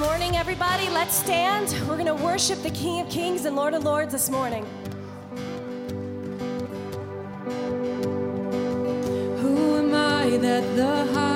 morning, everybody. Let's stand. We're going to worship the King of Kings and Lord of Lords this morning. Who am I that the highest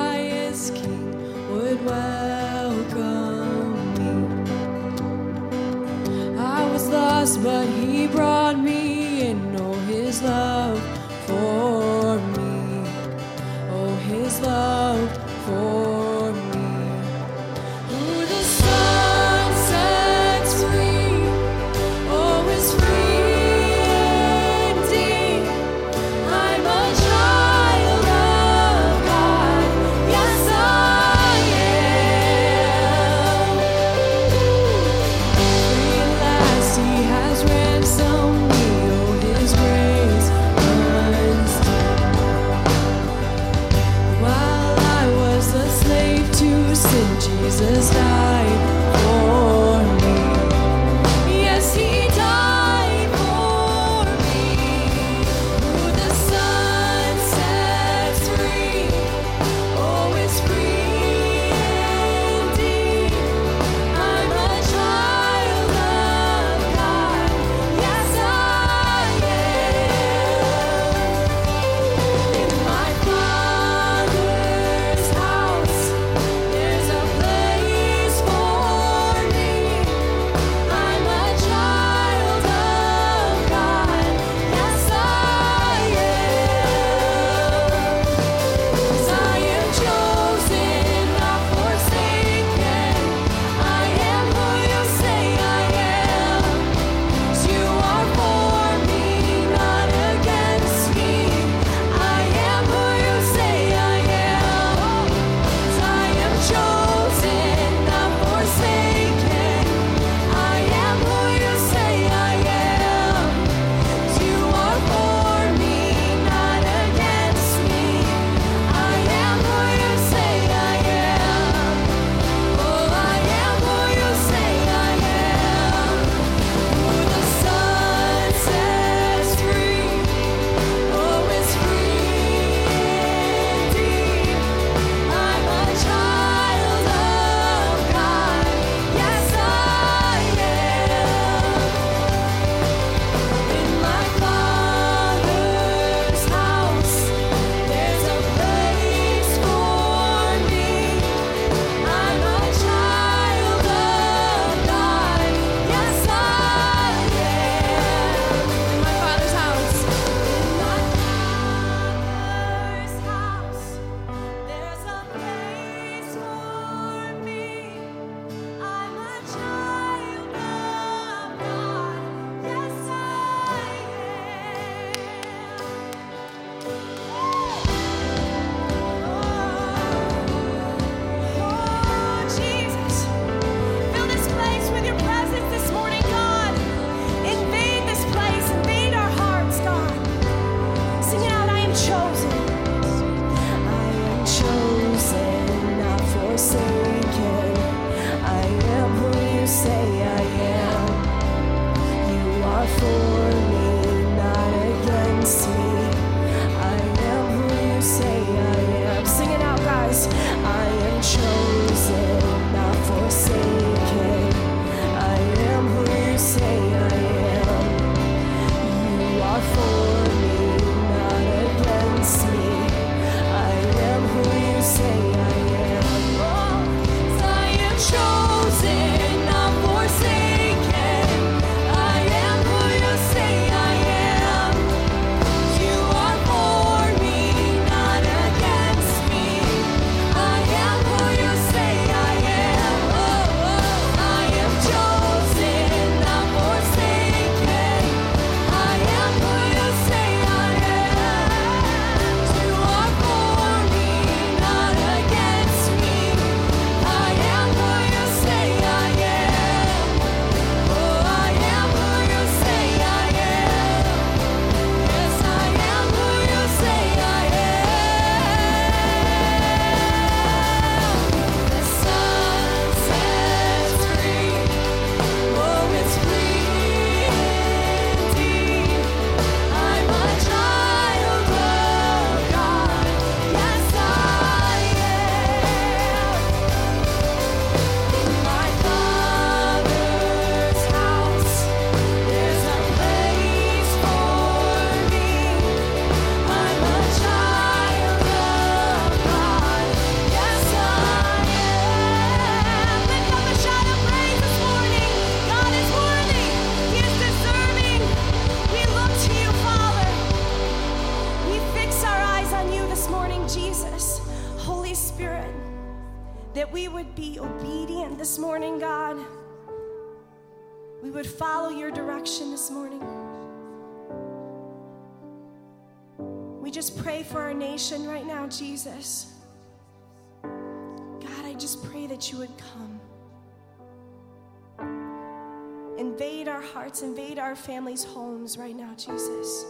hearts, invade our families' homes right now, Jesus.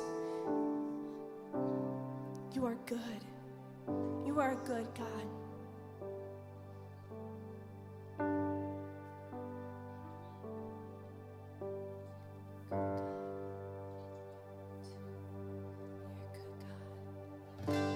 You are good. You are a good God. You're a good God.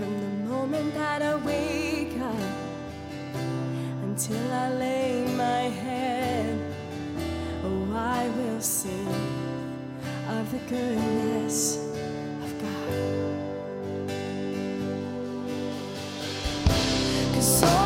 From the moment that I wake up until I lay my head, oh, I will sing of the goodness of God. Cause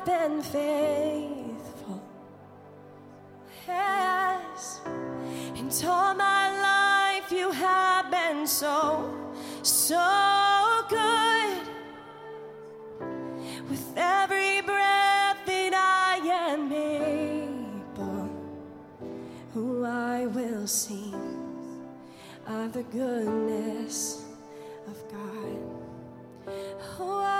have been faithful. Yes, and all my life you have been so, so good. With every breath that I am able, who I will see of the goodness of God. Oh,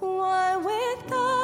why with God?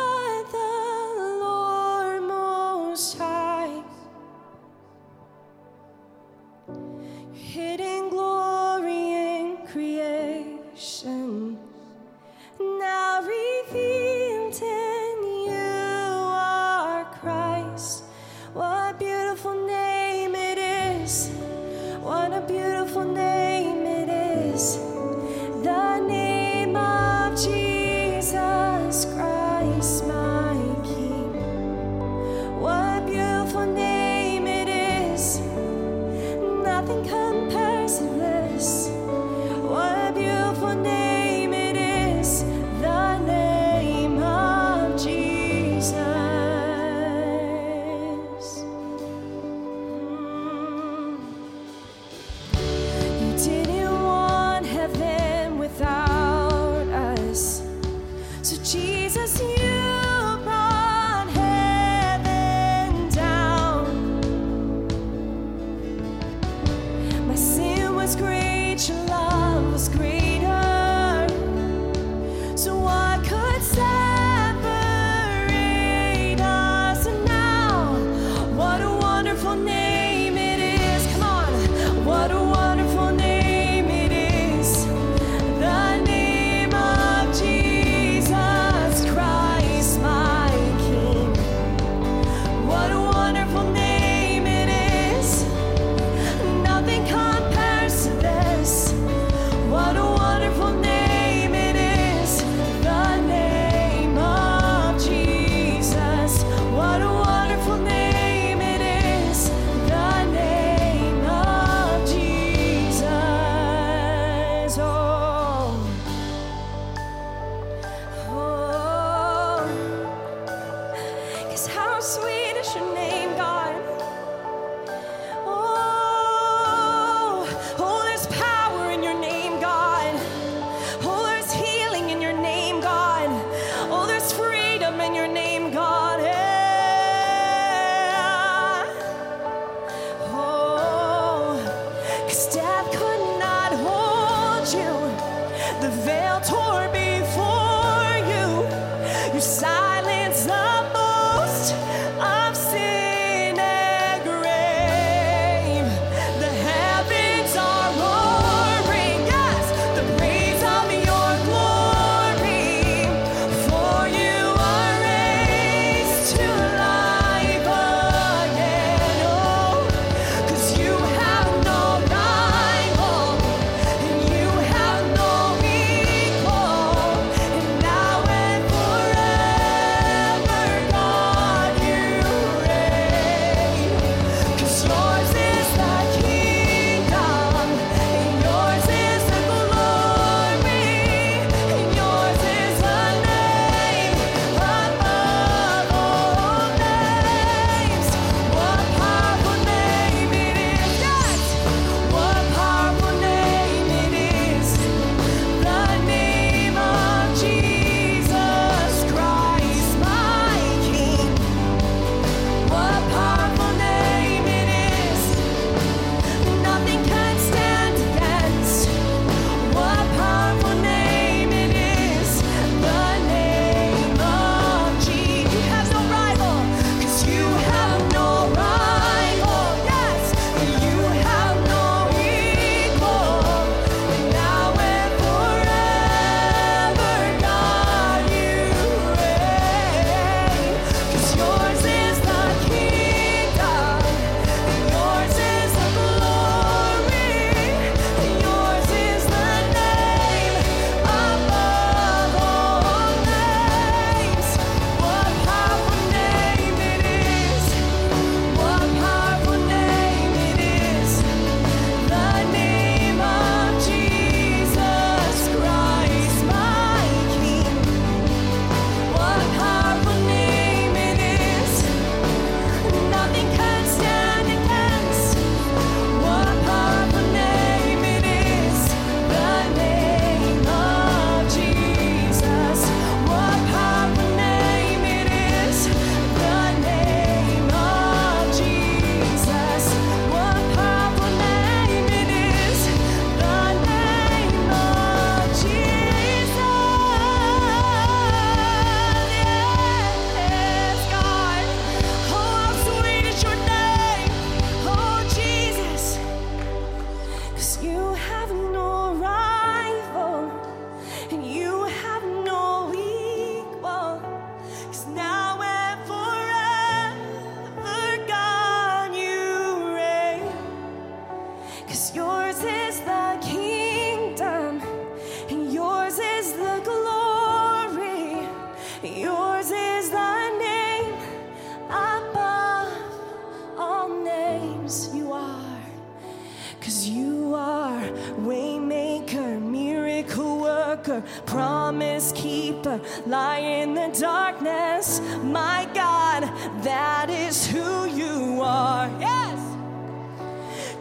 lie in the darkness. My God, that is who you are. Yes!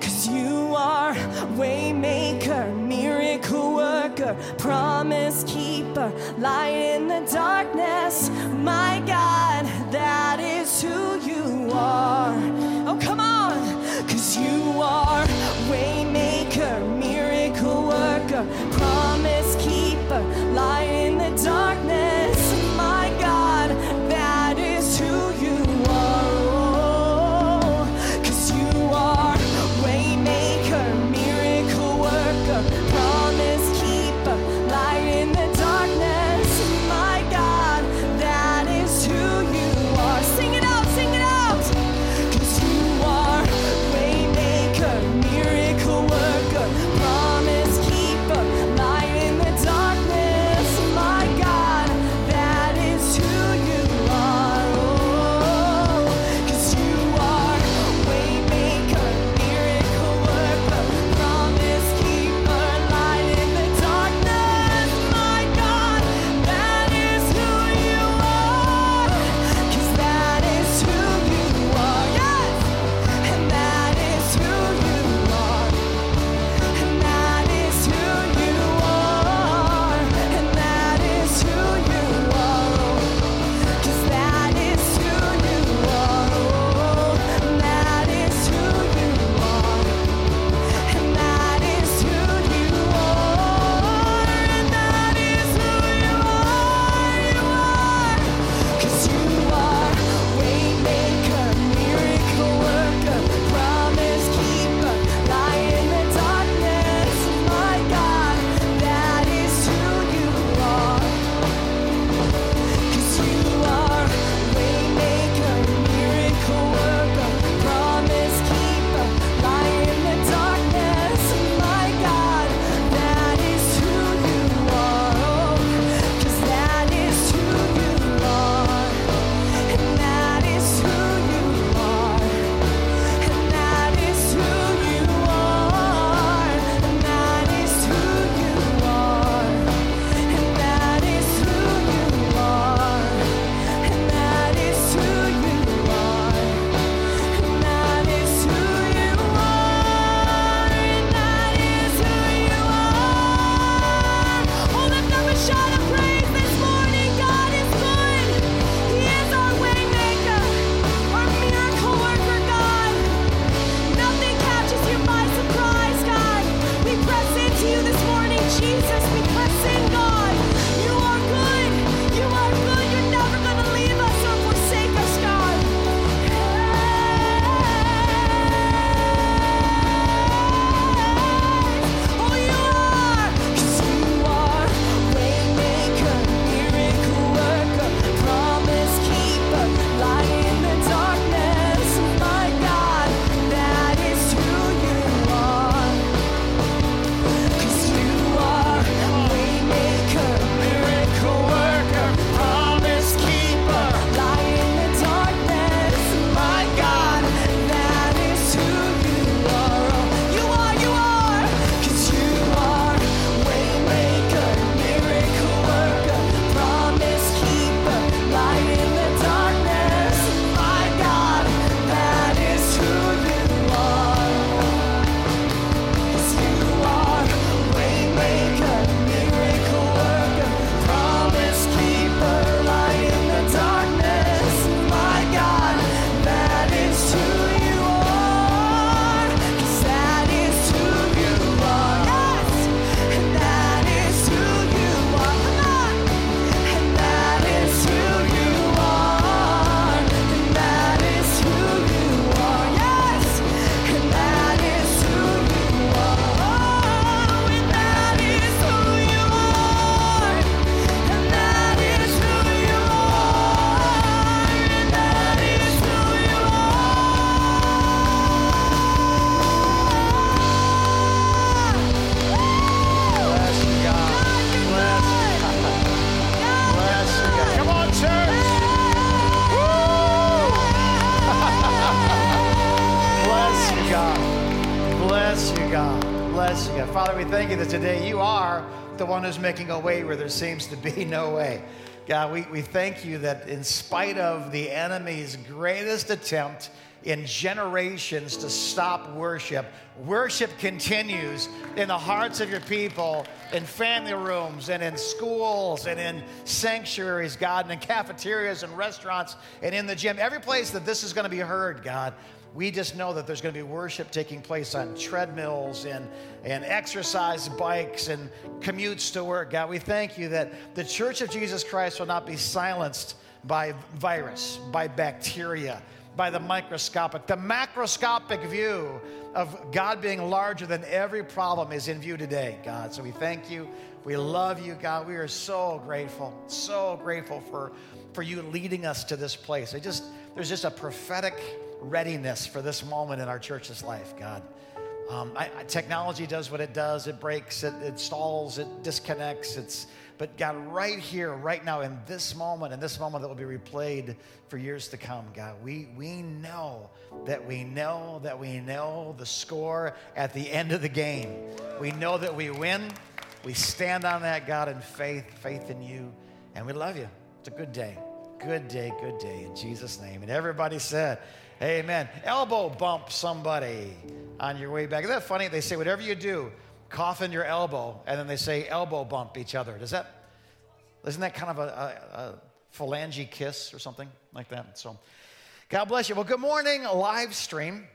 Cause you are waymaker, miracle worker, promise keeper, Lie in the darkness. My God, that is who you are. Way where there seems to be no way. God, we, we thank you that in spite of the enemy's greatest attempt in generations to stop worship, worship continues in the hearts of your people, in family rooms, and in schools, and in sanctuaries, God, and in cafeterias and restaurants, and in the gym. Every place that this is going to be heard, God, we just know that there's going to be worship taking place on treadmills and, and exercise bikes and commutes to work. God, we thank you that the Church of Jesus Christ will not be silenced by virus, by bacteria, by the microscopic. The macroscopic view of God being larger than every problem is in view today, God. So we thank you. We love you, God. We are so grateful, so grateful for, for you leading us to this place. I just, there's just a prophetic readiness for this moment in our church's life, God. Um, I, I, technology does what it does. It breaks, it, it stalls, it disconnects. It's, but God, right here, right now, in this moment, in this moment that will be replayed for years to come, God, we, we know that we know that we know the score at the end of the game. We know that we win. We stand on that, God, in faith, faith in you, and we love you. It's a good day. Good day, good day, in Jesus' name. And everybody said, Amen. Elbow bump somebody on your way back. Isn't that funny? They say, whatever you do, cough in your elbow, and then they say elbow bump each other. Does that, isn't that kind of a, a, a phalange kiss or something like that? So, God bless you. Well, good morning, live stream,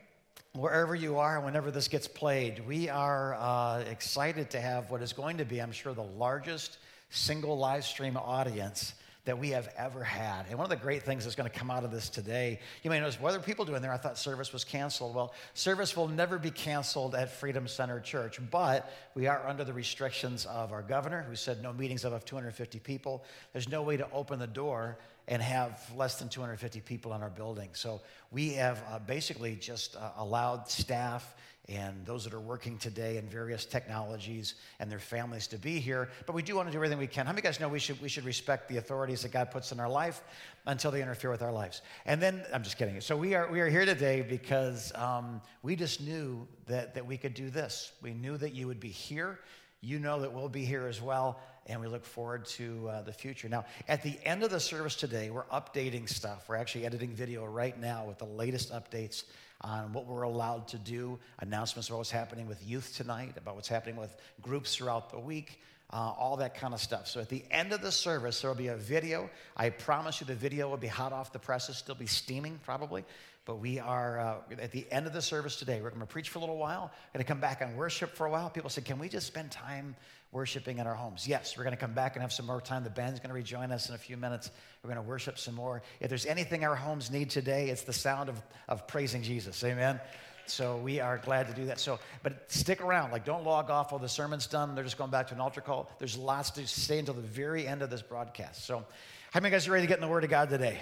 wherever you are, whenever this gets played. We are uh, excited to have what is going to be, I'm sure, the largest single live stream audience that we have ever had. And one of the great things that's going to come out of this today, you may notice, what are people doing there? I thought service was canceled. Well, service will never be canceled at Freedom Center Church, but we are under the restrictions of our governor, who said no meetings above 250 people. There's no way to open the door and have less than 250 people in our building. So we have uh, basically just uh, allowed staff and those that are working today in various technologies and their families to be here. But we do want to do everything we can. How many of you guys know we should, we should respect the authorities that God puts in our life until they interfere with our lives? And then, I'm just kidding. So we are, we are here today because um, we just knew that, that we could do this. We knew that you would be here. You know that we'll be here as well and we look forward to uh, the future. Now, at the end of the service today, we're updating stuff. We're actually editing video right now with the latest updates on what we're allowed to do, announcements about what's happening with youth tonight, about what's happening with groups throughout the week. Uh, all that kind of stuff. So at the end of the service, there will be a video. I promise you the video will be hot off the presses, still be steaming probably. But we are uh, at the end of the service today. We're going to preach for a little while, going to come back and worship for a while. People said, Can we just spend time worshiping in our homes? Yes, we're going to come back and have some more time. The band's going to rejoin us in a few minutes. We're going to worship some more. If there's anything our homes need today, it's the sound of, of praising Jesus. Amen. So we are glad to do that. So, but stick around. Like, don't log off while the sermon's done. They're just going back to an altar call. There's lots to stay until the very end of this broadcast. So, how many guys are ready to get in the Word of God today?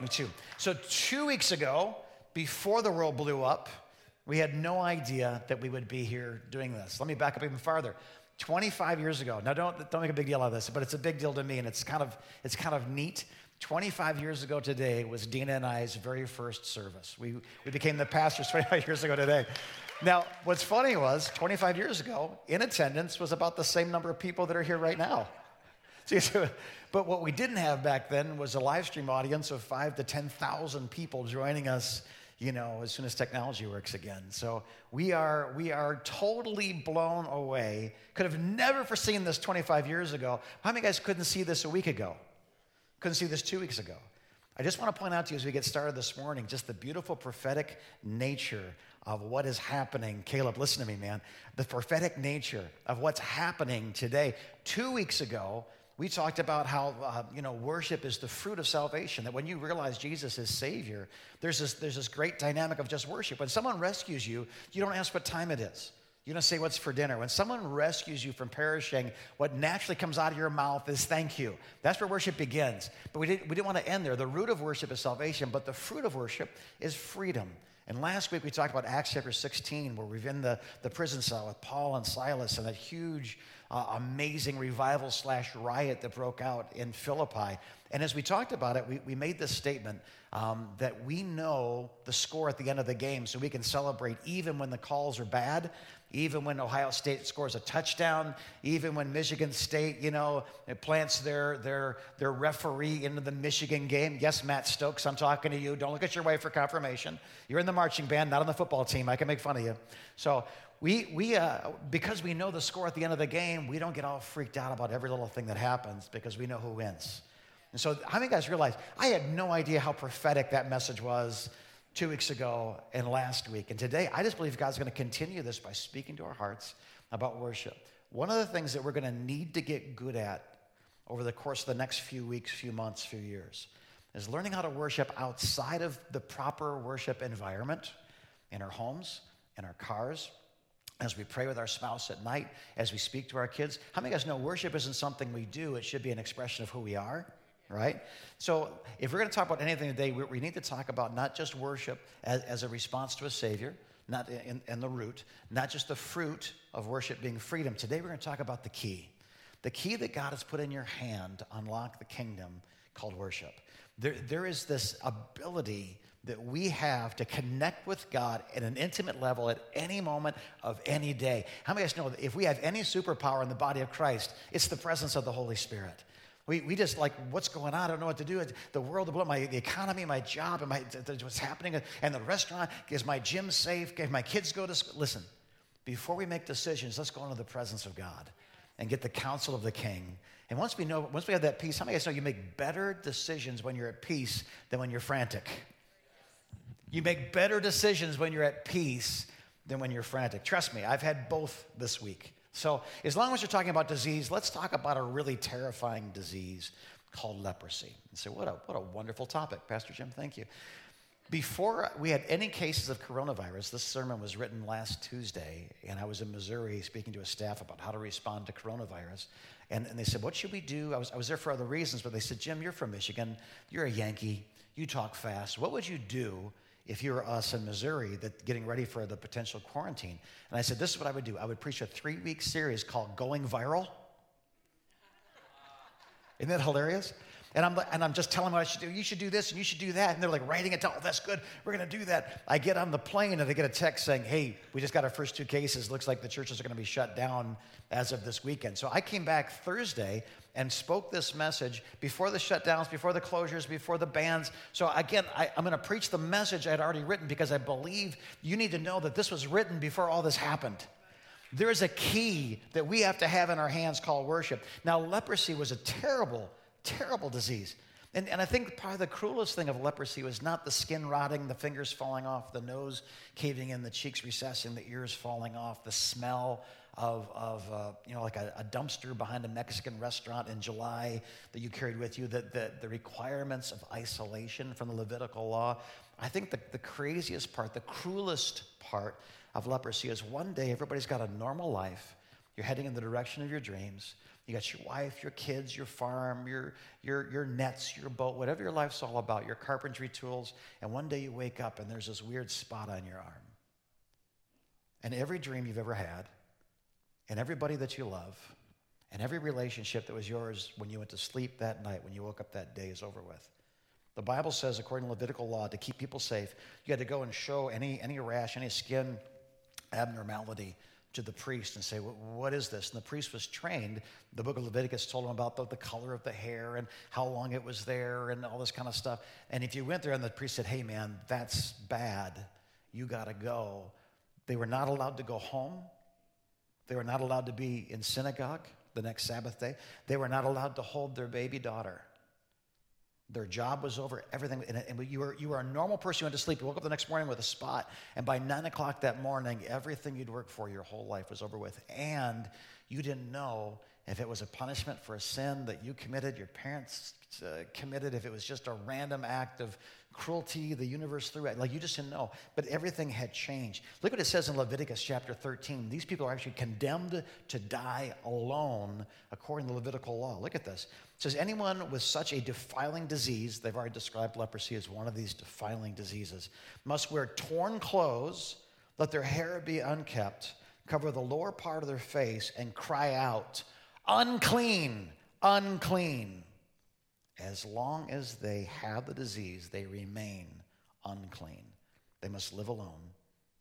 Me too. So, two weeks ago, before the world blew up, we had no idea that we would be here doing this. Let me back up even farther. 25 years ago. Now, don't, don't make a big deal out of this, but it's a big deal to me, and it's kind of, it's kind of neat. 25 years ago today was Dina and I's very first service. We, we became the pastors 25 years ago today. Now, what's funny was 25 years ago, in attendance was about the same number of people that are here right now. But what we didn't have back then was a live stream audience of five to 10,000 people joining us, you know, as soon as technology works again. So we are, we are totally blown away. Could have never foreseen this 25 years ago. How many guys couldn't see this a week ago? Couldn't see this two weeks ago? I just want to point out to you as we get started this morning just the beautiful prophetic nature of what is happening. Caleb, listen to me, man. The prophetic nature of what's happening today. Two weeks ago, we talked about how uh, you know worship is the fruit of salvation that when you realize jesus is savior there's this, there's this great dynamic of just worship. When someone rescues you you don't ask what time it is. You don't say what's for dinner. When someone rescues you from perishing what naturally comes out of your mouth is thank you. That's where worship begins. But we didn't, we didn't want to end there. The root of worship is salvation but the fruit of worship is freedom. And last week we talked about Acts chapter 16, where we've in the, the prison cell with Paul and Silas and that huge uh, amazing revival slash riot that broke out in Philippi. And as we talked about it, we, we made this statement um, that we know the score at the end of the game so we can celebrate even when the calls are bad, even when Ohio State scores a touchdown, even when Michigan State, you know, plants their, their, their referee into the Michigan game. Yes, Matt Stokes, I'm talking to you. Don't look at your wife for confirmation. You're in the marching band, not on the football team. I can make fun of you. So we, we uh, because we know the score at the end of the game, we don't get all freaked out about every little thing that happens because we know who wins. And so, how many guys realize I had no idea how prophetic that message was two weeks ago and last week? And today, I just believe God's going to continue this by speaking to our hearts about worship. One of the things that we're going to need to get good at over the course of the next few weeks, few months, few years is learning how to worship outside of the proper worship environment in our homes, in our cars, as we pray with our spouse at night, as we speak to our kids. How many of guys know worship isn't something we do, it should be an expression of who we are? right? So, if we're going to talk about anything today, we, we need to talk about not just worship as, as a response to a Savior, not in, in, the root, not just the fruit of worship being freedom. Today, we're going to talk about the key. The key that God has put in your hand to unlock the kingdom called worship. There, there is this ability that we have to connect with God at an intimate level at any moment of any day. How many of us know that if we have any superpower in the body of Christ, it's the presence of the Holy Spirit? We, we just like, what's going on? I don't know what to do. The world, my, the economy, my job, and my, what's happening, and the restaurant. Is my gym safe? Can my kids go to school? Listen, before we make decisions, let's go into the presence of God and get the counsel of the king. And once we know, once we have that peace, how many of you know you make better decisions when you're at peace than when you're frantic? You make better decisions when you're at peace than when you're frantic. Trust me, I've had both this week. So, as long as you're talking about disease, let's talk about a really terrifying disease called leprosy. And say, what a, what a wonderful topic, Pastor Jim. Thank you. Before we had any cases of coronavirus, this sermon was written last Tuesday, and I was in Missouri speaking to a staff about how to respond to coronavirus. And, and they said, What should we do? I was, I was there for other reasons, but they said, Jim, you're from Michigan, you're a Yankee, you talk fast. What would you do if you were us in Missouri that getting ready for the potential quarantine. And I said, this is what I would do. I would preach a three week series called Going Viral. Isn't that hilarious? And I'm, and I'm just telling them what I should do. You should do this and you should do that. And they're like writing it down. Oh, that's good. We're going to do that. I get on the plane and they get a text saying, hey, we just got our first two cases. Looks like the churches are going to be shut down as of this weekend. So I came back Thursday and spoke this message before the shutdowns, before the closures, before the bans. So again, I, am going to preach the message I had already written because I believe you need to know that this was written before all this happened. There is a key that we have to have in our hands called worship. Now, leprosy was a terrible terrible disease. And, and I think probably the cruelest thing of leprosy was not the skin rotting, the fingers falling off, the nose caving in, the cheeks recessing, the ears falling off, the smell of, of uh, you know, like a, a, dumpster behind a Mexican restaurant in July that you carried with you, the, the, the requirements of isolation from the Levitical law. I think the, the craziest part, the cruelest part of leprosy is one day everybody's got a normal life. You're heading in the direction of your dreams. You got your wife, your kids, your farm, your, your, your nets, your boat, whatever your life's all about, your carpentry tools. And one day you wake up and there's this weird spot on your arm. And every dream you've ever had, and everybody that you love, and every relationship that was yours when you went to sleep that night, when you woke up that day, is over with. The Bible says, according to Levitical law, to keep people safe, you had to go and show any, any rash, any skin abnormality to the priest and say, What is this? And the priest was trained. The book of Leviticus told him about the, the, color of the hair and how long it was there and all this kind of stuff. And if you went there and the priest said, Hey, man, that's bad, you got to go, they were not allowed to go home. They were not allowed to be in synagogue the next Sabbath day. They were not allowed to hold their baby daughter. Their job was over, everything. And, you, were, you were a normal person. You went to sleep. You woke up the next morning with a spot. And by nine o'clock that morning, everything you'd worked for your whole life was over with. And you didn't know if it was a punishment for a sin that you committed, your parents uh, committed, if it was just a random act of cruelty the universe threw at. Like you just didn't know. But everything had changed. Look what it says in Leviticus chapter 13. These people are actually condemned to die alone according to Levitical law. Look at this. It says, anyone with such a defiling disease, they've already described leprosy as one of these defiling diseases, must wear torn clothes, let their hair be unkept, cover the lower part of their face, and cry out, Unclean, unclean. As long as they have the disease, they remain unclean. They must live alone.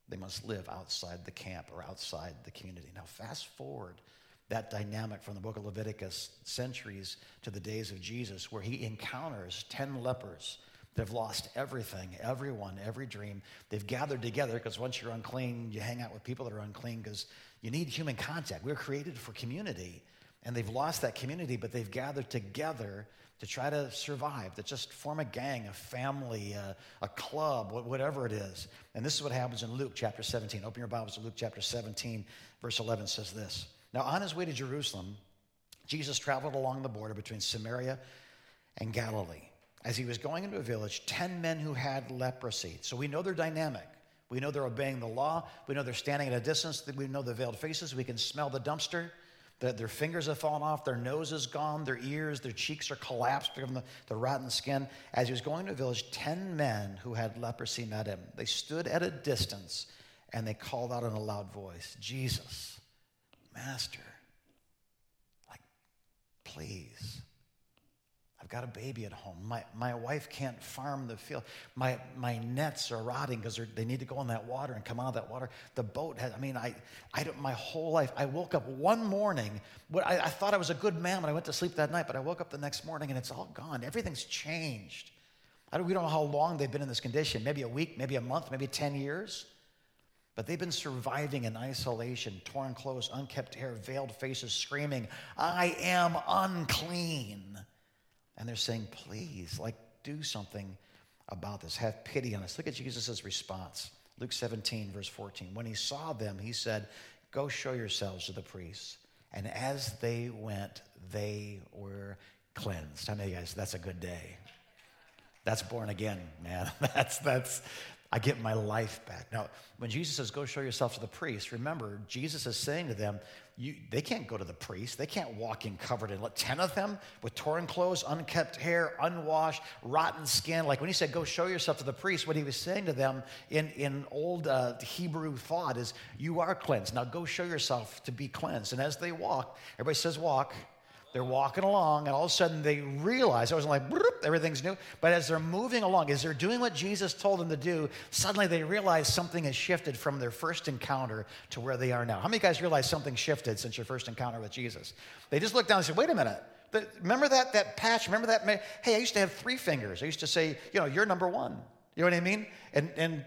They must live outside the camp or outside the community. Now, fast forward that dynamic from the book of Leviticus centuries to the days of Jesus, where he encounters 10 lepers They've lost everything, everyone, every dream. They've gathered together because once you're unclean, you hang out with people that are unclean because you need human contact. We're created for community. And they've lost that community, but they've gathered together to try to survive, to just form a gang, a family, a, a club, whatever it is. And this is what happens in Luke chapter 17. Open your Bibles to Luke chapter 17, verse 11 says this. Now, on his way to Jerusalem, Jesus traveled along the border between Samaria and Galilee as he was going into a village, 10 men who had leprosy. So we know they're dynamic. We know they're obeying the law. We know they're standing at a distance. We know the veiled faces. We can smell the dumpster. Their fingers have fallen off, their nose is gone, their ears, their cheeks are collapsed from the, the rotten skin. As he was going to a village, 10 men who had leprosy met him. They stood at a distance and they called out in a loud voice, Jesus, Master, like, please I've got a baby at home. My, my wife can't farm the field. My, my nets are rotting because they need to go in that water and come out of that water. The boat has, I mean, I, I don't, my whole life, I woke up one morning. I, I thought I was a good man when I went to sleep that night, but I woke up the next morning and it's all gone. Everything's changed. I don't, we don't know how long they've been in this condition maybe a week, maybe a month, maybe 10 years. But they've been surviving in isolation, torn clothes, unkept hair, veiled faces, screaming, I am unclean. And they're saying, please, like, do something about this. Have pity on us. Look at Jesus' response. Luke 17, verse 14. When he saw them, he said, Go show yourselves to the priests. And as they went, they were cleansed. How many guys, that's a good day? That's born again, man. That's, that's, I get my life back. Now, when Jesus says, go show yourself to the priest, remember, Jesus is saying to them, you, they can't go to the priest. They can't walk in covered in, 10 of them with torn clothes, unkept hair, unwashed, rotten skin. Like when he said, go show yourself to the priest, what he was saying to them in, in old uh, Hebrew thought is, you are cleansed. Now go show yourself to be cleansed. And as they walk, everybody says walk. They're walking along, and all of a sudden they realize, I wasn't like, everything's new. But as they're moving along, as they're doing what Jesus told them to do, suddenly they realize something has shifted from their first encounter to where they are now. How many guys realize something shifted since your first encounter with Jesus? They just look down and say, wait a minute. remember that, that patch? Remember that? Hey, I used to have three fingers. I used to say, you know, you're number one. You know what I mean? And, and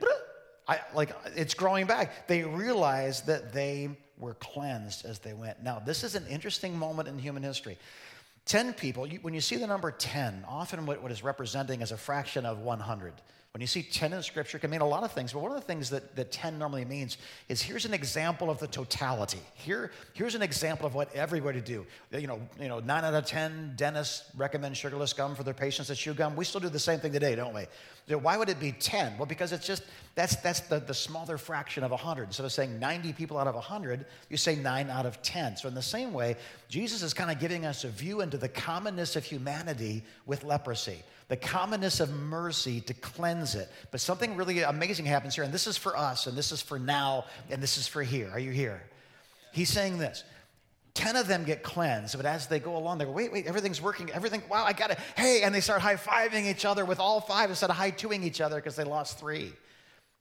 I, like, it's growing back. They realize that they were cleansed as they went. Now, this is an interesting moment in human history. 10 people, when you see the number 10, often what, what is representing is a fraction of 100. When you see 10 in Scripture, it can mean a lot of things, but one of the things that, that 10 normally means is here's an example of the totality. Here, here's an example of what everybody do. You know, you know, 9 out of 10 dentists recommend sugarless gum for their patients that chew gum. We still do the same thing today, don't we? Why would it be 10? Well, because it's just, that's, that's the, the smaller fraction of 100. Instead of saying 90 people out of 100, you say 9 out of 10. So, in the same way, Jesus is kind of giving us a view into the commonness of humanity with leprosy the commonness of mercy to cleanse it. But something really amazing happens here, and this is for us, and this is for now, and this is for here. Are you here? He's saying this. Ten of them get cleansed, but as they go along, they go, wait, wait, everything's working. Everything, wow, I got it. Hey, and they start high fiving each other with all five instead of high twoing each other because they lost three.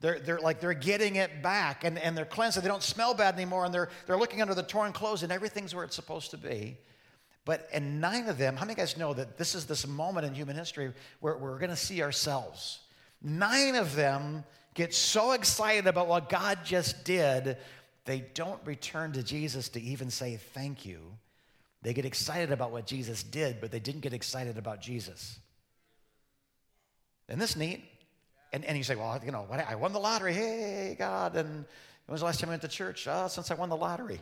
They're, they're like they're getting it back and, and they're cleansed. They don't smell bad anymore and they're, they're looking under the torn clothes and everything's where it's supposed to be. But in nine of them, how many of guys know that this is this moment in human history where we're going to see ourselves? Nine of them get so excited about what God just did, they don't return to Jesus to even say thank you. They get excited about what Jesus did, but they didn't get excited about Jesus. Isn't this neat? And, and you say, well, you know, I won the lottery. Hey, God. And when was the last time I went to church? Oh, since I won the lottery.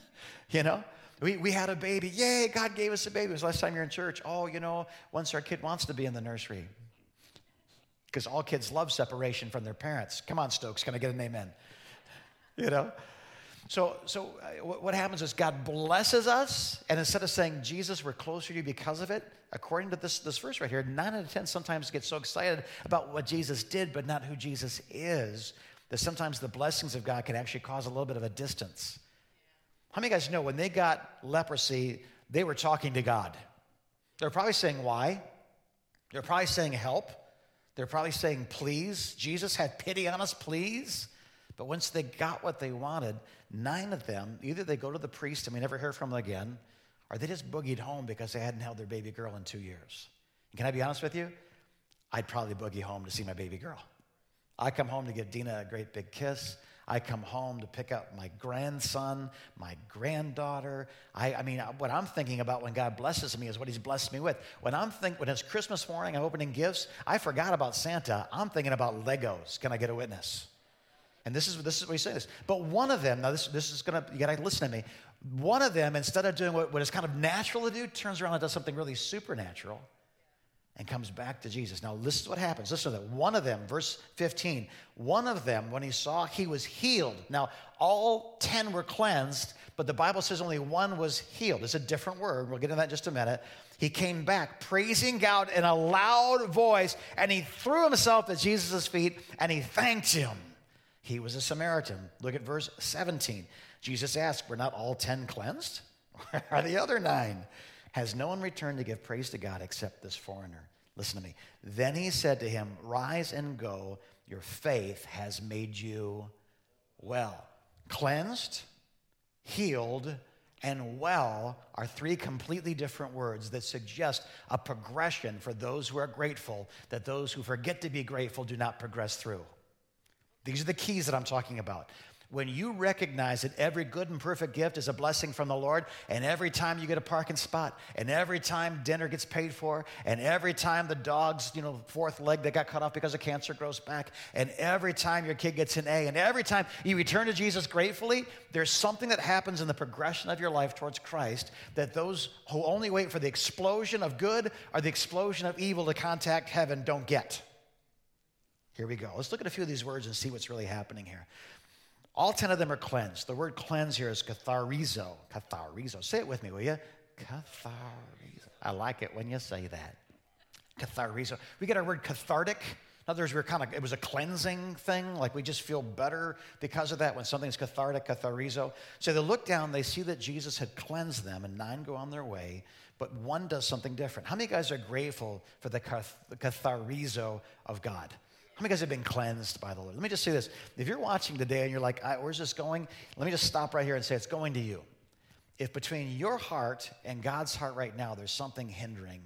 you know? We, we had a baby. Yay, God gave us a baby. It was last time you're in church. Oh, you know, once our kid wants to be in the nursery. Because all kids love separation from their parents. Come on, Stokes, can I get an amen? You know? So, so uh, what happens is God blesses us, and instead of saying, Jesus, we're closer to you because of it, according to this, this verse right here, nine out of 10 sometimes get so excited about what Jesus did, but not who Jesus is. that sometimes the blessings of God can actually cause a little bit of a distance. How many guys know when they got leprosy, they were talking to God? They're probably saying, Why? They're probably saying, Help. They're probably saying, Please. Jesus, have pity on us, please. But once they got what they wanted, nine of them, either they go to the priest and we never hear from them again, or they just boogied home because they hadn't held their baby girl in two years. And can I be honest with you? I'd probably boogie home to see my baby girl. I come home to give Dina a great big kiss. I come home to pick up my grandson, my granddaughter. I, I, mean, what I'm thinking about when God blesses me is what He's blessed me with. When I'm think, when it's Christmas morning, I'm opening gifts. I forgot about Santa. I'm thinking about Legos. Can I get a witness? And this is this is what He says. But one of them, now this this is gonna you gotta listen to me. One of them, instead of doing what, what is kind of natural to do, turns around and does something really supernatural and comes back to Jesus. Now, this is what happens. Listen to that. One of them, verse 15, one of them, when he saw he was healed. Now, all 10 were cleansed, but the Bible says only one was healed. It's a different word. We'll get into that in just a minute. He came back praising God in a loud voice, and he threw himself at Jesus' feet and he thanked him. He was a Samaritan. Look at verse 17. Jesus asked, Were not all 10 cleansed? Where are the other nine? Has no one returned to give praise to God except this foreigner? Listen to me. Then he said to him, Rise and go. Your faith has made you well. Cleansed, healed, and well are three completely different words that suggest a progression for those who are grateful that those who forget to be grateful do not progress through. These are the keys that I'm talking about when you recognize that every good and perfect gift is a blessing from the Lord, and every time you get a parking spot, and every time dinner gets paid for, and every time the dog's, you know, fourth leg that got cut off because of cancer grows back, and every time your kid gets an A, and every time you return to Jesus gratefully, there's something that happens in the progression of your life towards Christ that those who only wait for the explosion of good or the explosion of evil to contact heaven don't get. Here we go. Let's look at a few of these words and see what's really happening here. All 10 of them are cleansed. The word cleanse here is catharizo. Catharizo. Say it with me, will you? Catharizo. I like it when you say that. Catharizo. We get our word cathartic. In other words, we're kind of, it was a cleansing thing. Like we just feel better because of that when something's cathartic, catharizo. So they look down, they see that Jesus had cleansed them, and nine go on their way, but one does something different. How many guys are grateful for the catharizo of God? How many guys have been cleansed by the Lord? Let me just say this. If you're watching today and you're like, where's this going? Let me just stop right here and say it's going to you. If between your heart and God's heart right now, there's something hindering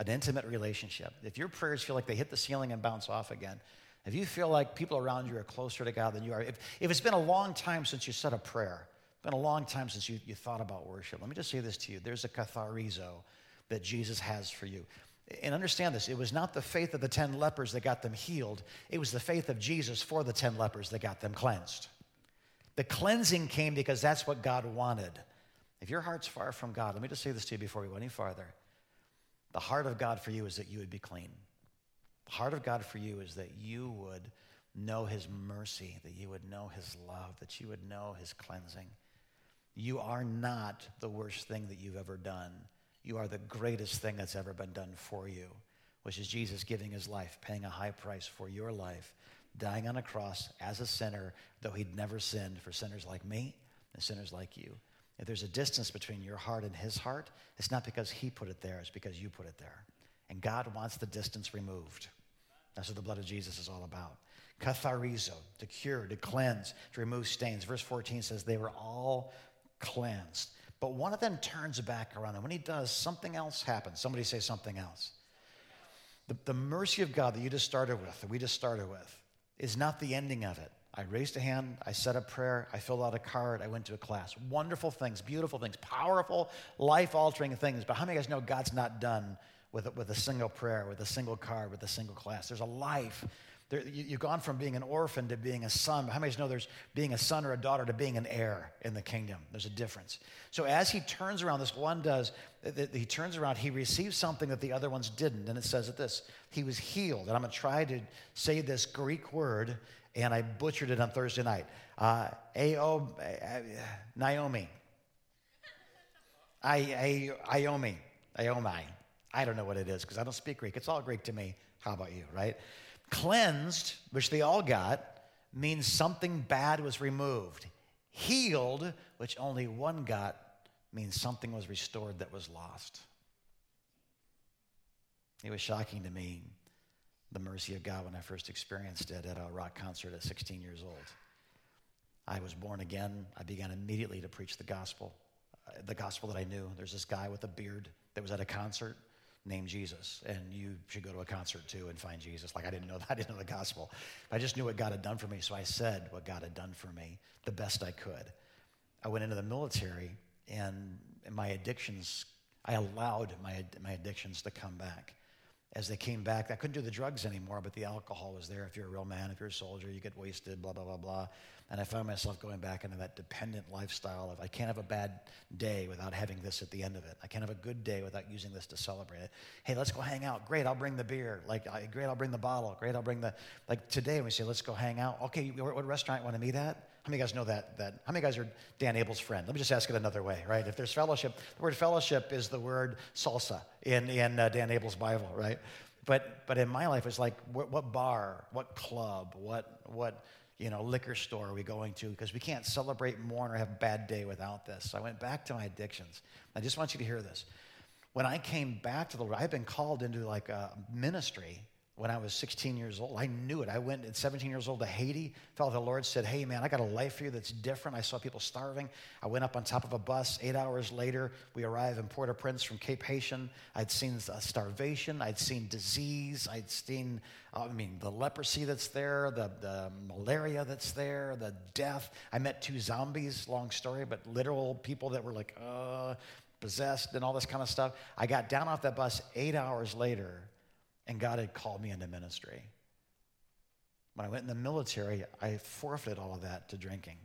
an intimate relationship, if your prayers feel like they hit the ceiling and bounce off again, if you feel like people around you are closer to God than you are, if, if it's been a long time since you said a prayer, been a long time since you, you thought about worship, let me just say this to you. There's a katharizo that Jesus has for you. And understand this it was not the faith of the 10 lepers that got them healed, it was the faith of Jesus for the 10 lepers that got them cleansed. The cleansing came because that's what God wanted. If your heart's far from God, let me just say this to you before we go any farther. The heart of God for you is that you would be clean. The heart of God for you is that you would know His mercy, that you would know His love, that you would know His cleansing. You are not the worst thing that you've ever done. You are the greatest thing that's ever been done for you, which is Jesus giving his life, paying a high price for your life, dying on a cross as a sinner, though he'd never sinned for sinners like me and sinners like you. If there's a distance between your heart and his heart, it's not because he put it there, it's because you put it there. And God wants the distance removed. That's what the blood of Jesus is all about. Catharizo, to cure, to cleanse, to remove stains. Verse 14 says they were all cleansed. But one of them turns back around, and when he does, something else happens. Somebody say something else. The, the mercy of God that you just started with, that we just started with, is not the ending of it. I raised a hand, I said a prayer, I filled out a card, I went to a class. Wonderful things, beautiful things, powerful, life altering things. But how many of you guys know God's not done with, with a single prayer, with a single card, with a single class? There's a life there, you, have gone from being an orphan to being a son. How many know there's being a son or a daughter to being an heir in the kingdom? There's a difference. So as he turns around, this one does, he turns around, he receives something that the other ones didn't. And it says that this he was healed. And I'm going to try to say this Greek word, and I butchered it on Thursday night. Uh, Ao, Naomi. I, I, Iomi. Iomai. I don't know what it is because I don't speak Greek. It's all Greek to me. How about you, right? Cleansed, which they all got, means something bad was removed. Healed, which only one got, means something was restored that was lost. It was shocking to me, the mercy of God, when I first experienced it at a rock concert at 16 years old. I was born again. I began immediately to preach the gospel, uh, the gospel that I knew. There's this guy with a beard that was at a concert named Jesus, and you should go to a concert too and find Jesus. Like I didn't know that, I didn't know the gospel. I just knew what God had done for me, so I said what God had done for me the best I could. I went into the military, and my addictions, I allowed my, my addictions to come back as they came back. I couldn't do the drugs anymore, but the alcohol was there. If you're a real man, if you're a soldier, you get wasted, blah, blah, blah, blah. And I found myself going back into that dependent lifestyle of I can't have a bad day without having this at the end of it. I can't have a good day without using this to celebrate it. Hey, let's go hang out. Great, I'll bring the beer. Like, great, I'll bring the bottle. Great, I'll bring the, like today we say, let's go hang out. Okay, what restaurant want to meet at? How many of you guys know that, that? How many of you guys are Dan Abel's friend? Let me just ask it another way, right? If there's fellowship, the word fellowship is the word salsa in, in uh, Dan Abel's Bible, right? But, but in my life, it's like, what, what bar, what club, what, what you know, liquor store are we going to? Because we can't celebrate, mourn, or have a bad day without this. So I went back to my addictions. I just want you to hear this. When I came back to the Lord, I've been called into like a ministry when I was 16 years old. I knew it. I went at 17 years old to Haiti. Felt the Lord said, Hey, man, I got a life for you that's different. I saw people starving. I went up on top of a bus. Eight hours later, we arrived in Port au Prince from Cape Haitian. I'd seen starvation. I'd seen disease. I'd seen, I mean, the leprosy that's there, the, the malaria that's there, the death. I met two zombies, long story, but literal people that were like, uh, possessed and all this kind of stuff. I got down off that bus eight hours later and God had called me into ministry. When I went in the military, I forfeited all of that to drinking.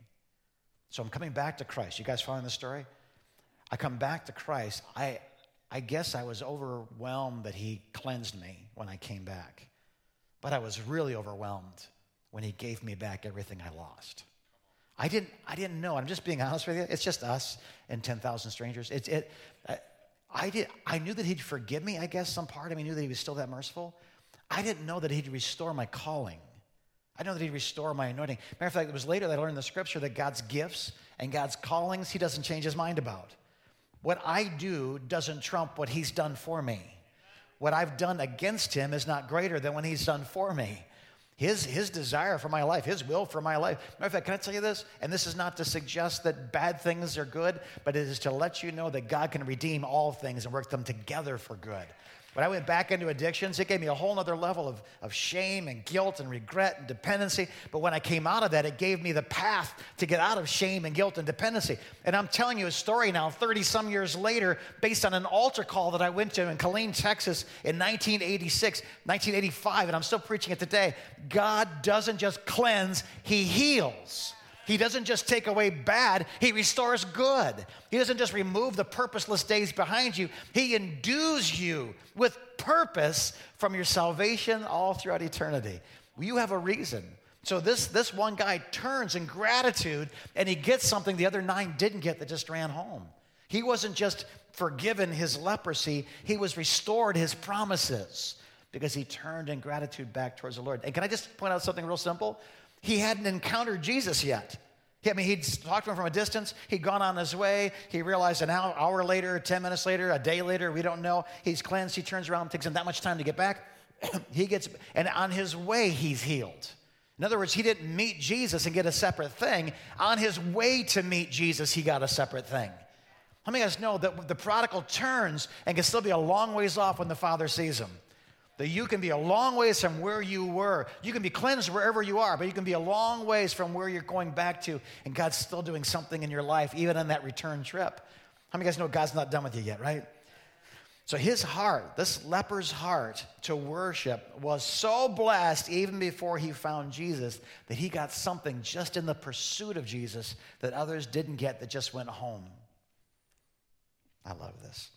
So I'm coming back to Christ. You guys following the story? I come back to Christ. I, I guess I was overwhelmed that He cleansed me when I came back. But I was really overwhelmed when He gave me back everything I lost. I didn't, I didn't know. I'm just being honest with you. It's just us and 10,000 strangers. It's, it, uh, I, did, I knew that he'd forgive me, I guess, some part of me knew that he was still that merciful. I didn't know that he'd restore my calling. I know that he'd restore my anointing. Matter of fact, it was later that I learned the scripture that God's gifts and God's callings, he doesn't change his mind about. What I do doesn't trump what he's done for me. What I've done against him is not greater than what he's done for me. His, his desire for my life, his will for my life. Matter of fact, can I tell you this? And this is not to suggest that bad things are good, but it is to let you know that God can redeem all things and work them together for good. When I went back into addictions, it gave me a whole other level of, of shame and guilt and regret and dependency. But when I came out of that, it gave me the path to get out of shame and guilt and dependency. And I'm telling you a story now, 30 some years later, based on an altar call that I went to in Killeen, Texas in 1986, 1985, and I'm still preaching it today. God doesn't just cleanse, He heals. He doesn't just take away bad, He restores good. He doesn't just remove the purposeless days behind you, He endues you with purpose from your salvation all throughout eternity. You have a reason. So this, this one guy turns in gratitude and he gets something the other nine didn't get that just ran home. He wasn't just forgiven his leprosy, he was restored his promises because he turned in gratitude back towards the Lord. And can I just point out something real simple? He hadn't encountered Jesus yet. I mean, he'd talked to him from a distance. He'd gone on his way. He realized an hour, hour later, 10 minutes later, a day later, we don't know. He's cleansed. He turns around, takes him that much time to get back. he gets, and on his way, he's healed. In other words, he didn't meet Jesus and get a separate thing. On his way to meet Jesus, he got a separate thing. How many of us know that the prodigal turns and can still be a long ways off when the father sees him? That you can be a long ways from where you were. You can be cleansed wherever you are, but you can be a long ways from where you're going back to, and God's still doing something in your life, even on that return trip. How many guys know God's not done with you yet, right? So his heart, this leper's heart to worship, was so blessed even before he found Jesus that he got something just in the pursuit of Jesus that others didn't get that just went home. I love this.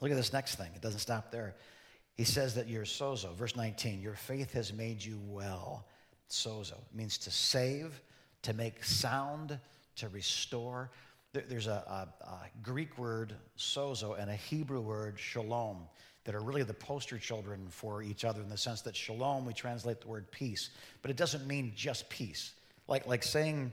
Look at this next thing. It doesn't stop there. He says that you're sozo. Verse 19, your faith has made you well. Sozo means to save, to make sound, to restore. There's a, a, a Greek word, sozo, and a Hebrew word, shalom, that are really the poster children for each other in the sense that shalom, we translate the word peace, but it doesn't mean just peace. Like, like saying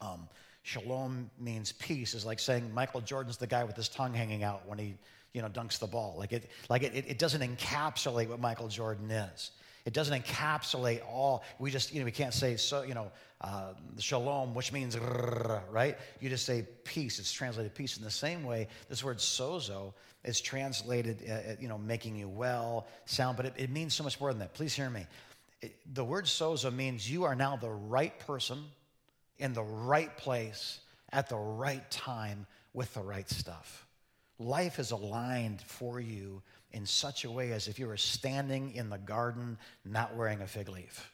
um, shalom means peace is like saying Michael Jordan's the guy with his tongue hanging out when he you know, dunks the ball. Like it, like it, it doesn't encapsulate what Michael Jordan is. It doesn't encapsulate all. We just, you know, we can't say so, you know, uh, shalom, which means right. You just say peace. It's translated peace. In the same way, this word sozo is translated, uh, uh, you know, making you well, sound, but it, it means so much more than that. Please hear me. It, the word sozo means you are now the right person in the right place at the right time with the right stuff life is aligned for you in such a way as if you were standing in the garden not wearing a fig leaf.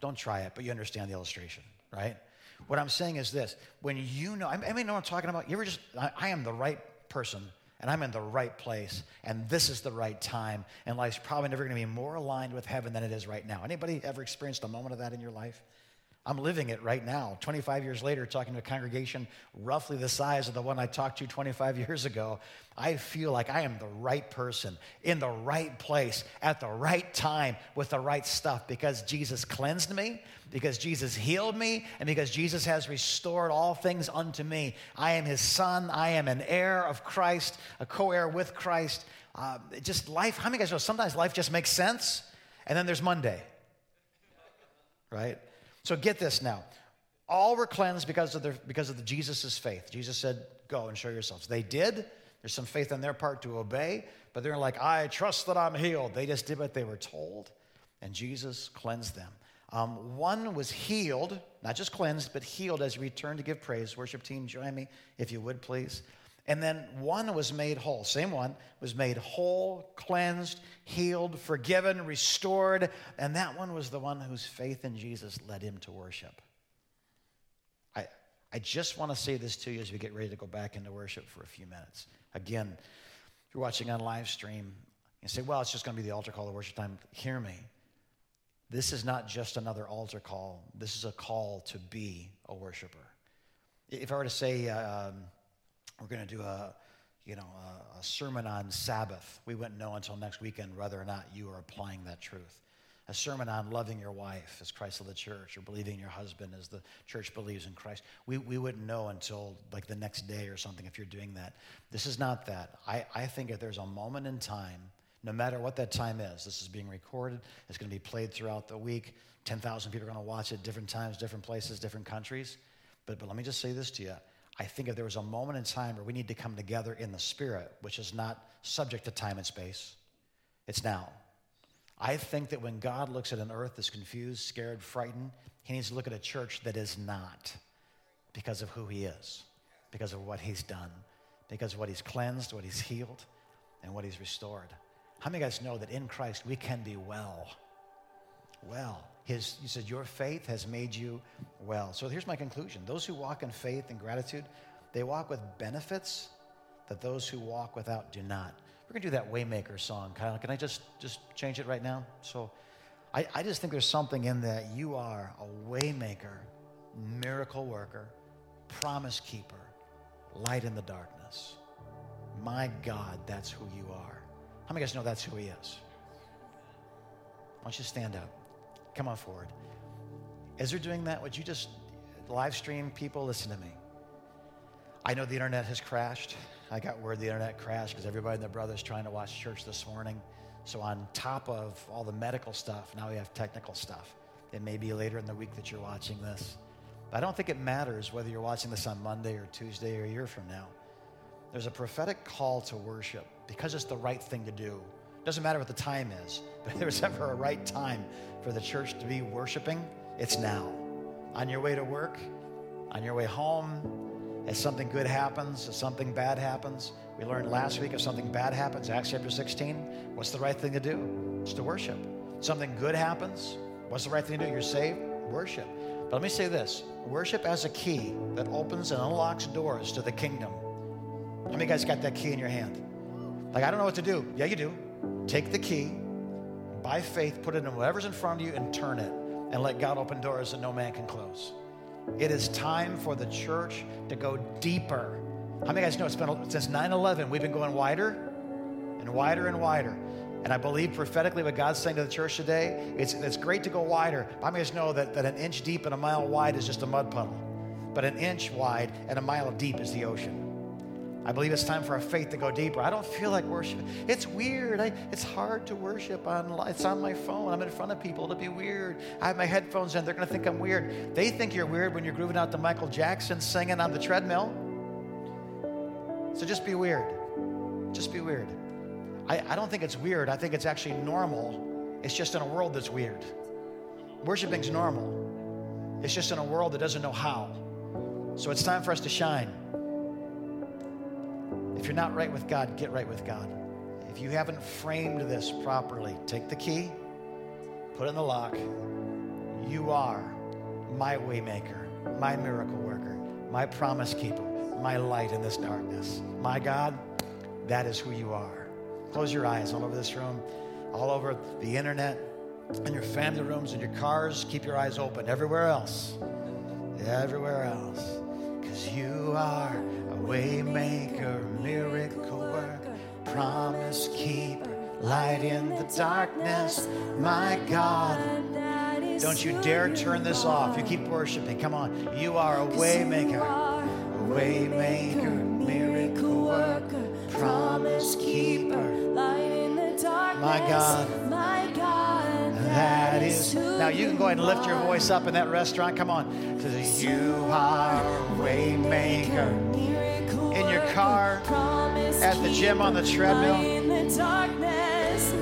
Don't try it, but you understand the illustration, right? What I'm saying is this when you know, I mean, know what I'm talking about? You ever just, I, am the right person and I'm in the right place and this is the right time and life's probably never going to be more aligned with heaven than it is right now. Anybody ever experienced a moment of that in your life? I'm living it right now. 25 years later, talking to a congregation roughly the size of the one I talked to 25 years ago, I feel like I am the right person in the right place at the right time with the right stuff because Jesus cleansed me, because Jesus healed me, and because Jesus has restored all things unto me. I am his son. I am an heir of Christ, a co heir with Christ. Uh, just life, how many guys know sometimes life just makes sense? And then there's Monday, right? So get this now. All were cleansed because of, their, because of the Jesus' faith. Jesus said, Go and show yourselves. They did. There's some faith on their part to obey, but they're like, I trust that I'm healed. They just did what they were told, and Jesus cleansed them. Um, one was healed, not just cleansed, but healed as he returned to give praise. Worship team, join me if you would, please. And then one was made whole. Same one was made whole, cleansed, healed, forgiven, restored. And that one was the one whose faith in Jesus led him to worship. I, I just want to say this to you as we get ready to go back into worship for a few minutes. Again, if you're watching on live stream, you say, well, it's just going to be the altar call, the worship time. Hear me. This is not just another altar call, this is a call to be a worshiper. If I were to say, um, we're going to do a, you know, a, a, sermon on Sabbath. We wouldn't know until next weekend whether or not you are applying that truth. A sermon on loving your wife as Christ of the church, or believing your husband as the church believes in Christ. We, we wouldn't know until like the next day or something if you're doing that. This is not that. I, I think if there's a moment in time, no matter what that time is, this is being recorded, it's going to be played throughout the week. 10,000 people are going to watch it different times, different places, different countries. But, but let me just say this to you I think if there was a moment in time where we need to come together in the Spirit, which is not subject to time and space, it's now. I think that when God looks at an earth that's confused, scared, frightened, he needs to look at a church that is not because of who he is, because of what he's done, because of what he's cleansed, what he's healed, and what he's restored. How many of guys know that in Christ we can be well? Well. His, he said, Your faith has made you well. So here's my conclusion those who walk in faith and gratitude, they walk with benefits that those who walk without do not. We're going to do that Waymaker song. Kyle, can I just, just change it right now? So I, I just think there's something in that. You are a Waymaker, miracle worker, promise keeper, light in the darkness. My God, that's who you are. How many of you guys know that's who He is? Why don't you stand up? Come on forward. As they're doing that, would you just live stream people? Listen to me. I know the internet has crashed. I got word the internet crashed because everybody and their brothers trying to watch church this morning. So, on top of all the medical stuff, now we have technical stuff. It may be later in the week that you're watching this. But I don't think it matters whether you're watching this on Monday or Tuesday or a year from now. There's a prophetic call to worship because it's the right thing to do. Doesn't matter what the time is, but if there's ever a right time for the church to be worshiping, it's now. On your way to work, on your way home, as something good happens, as something bad happens. We learned last week if something bad happens, Acts chapter 16, what's the right thing to do? It's to worship. Something good happens, what's the right thing to do? You're saved, worship. But let me say this worship as a key that opens and unlocks doors to the kingdom. How many guys got that key in your hand? Like, I don't know what to do. Yeah, you do. Take the key, by faith, put it in whatever's in front of you and turn it and let God open doors that no man can close. It is time for the church to go deeper. How many guys know it's been since 9 11, we've been going wider and wider and wider. And I believe prophetically what God's saying to the church today, it's, it's great to go wider. I mean, just know that, that an inch deep and a mile wide is just a mud puddle. But an inch wide and a mile deep is the ocean. I believe it's time for our faith to go deeper. I don't feel like worship. It's weird. I, it's hard to worship on. It's on my phone. I'm in front of people. It'll be weird. I have my headphones in. They're going to think I'm weird. They think you're weird when you're grooving out to Michael Jackson singing on the treadmill. So just be weird. Just be weird. I, I don't think it's weird. I think it's actually normal. It's just in a world that's weird. Worshiping's normal. It's just in a world that doesn't know how. So it's time for us to shine. If you're not right with God, get right with God. If you haven't framed this properly, take the key, put it in the lock. You are my waymaker, my miracle worker, my promise keeper, my light in this darkness. My God, that is who you are. Close your eyes all over this room, all over the internet, in your family rooms, in your cars. Keep your eyes open. Everywhere else. Everywhere else. Because you are a waymaker, miracle worker, promise keeper, light in the darkness, my God. Don't you dare turn this off. You keep worshiping. Come on. You are a waymaker, a waymaker, miracle worker, promise keeper, light in the darkness. My God. my God. That is. Now you can go ahead and lift your voice up in that restaurant. Come on. You are waymaker. In your car, at the gym on the treadmill.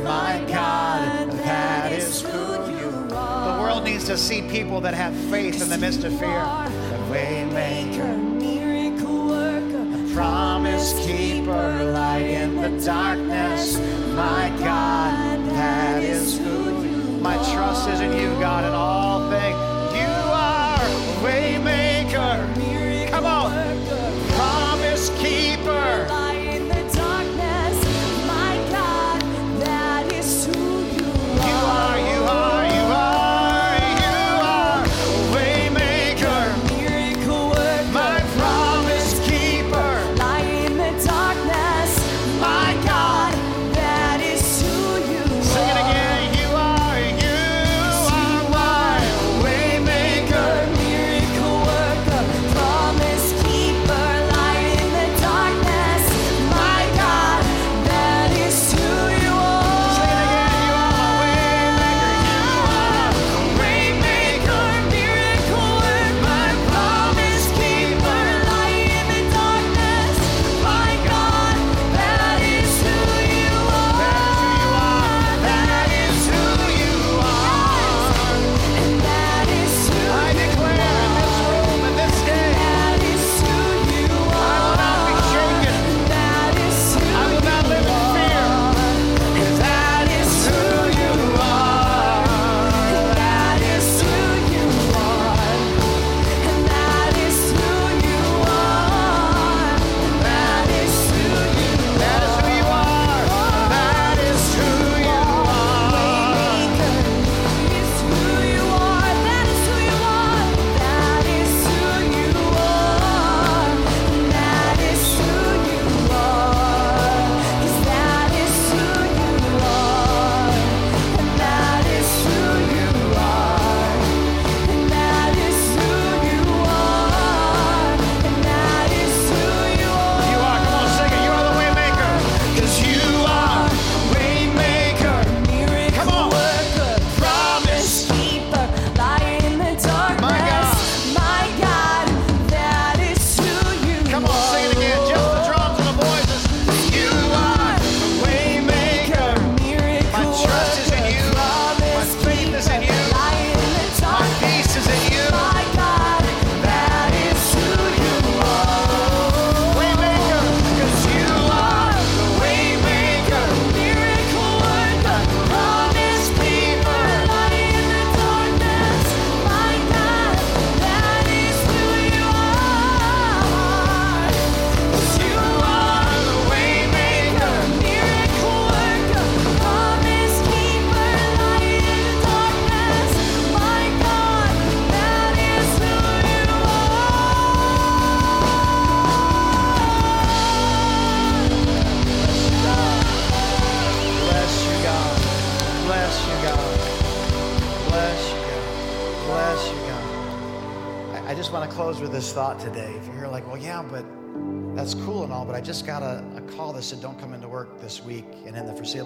My God, that is who you are. The world needs to see people that have faith in the midst of fear. The waymaker, miracle worker, promise keeper, light in the darkness. My God, that is who you My trust is in you, God, in all things. You are waymaker.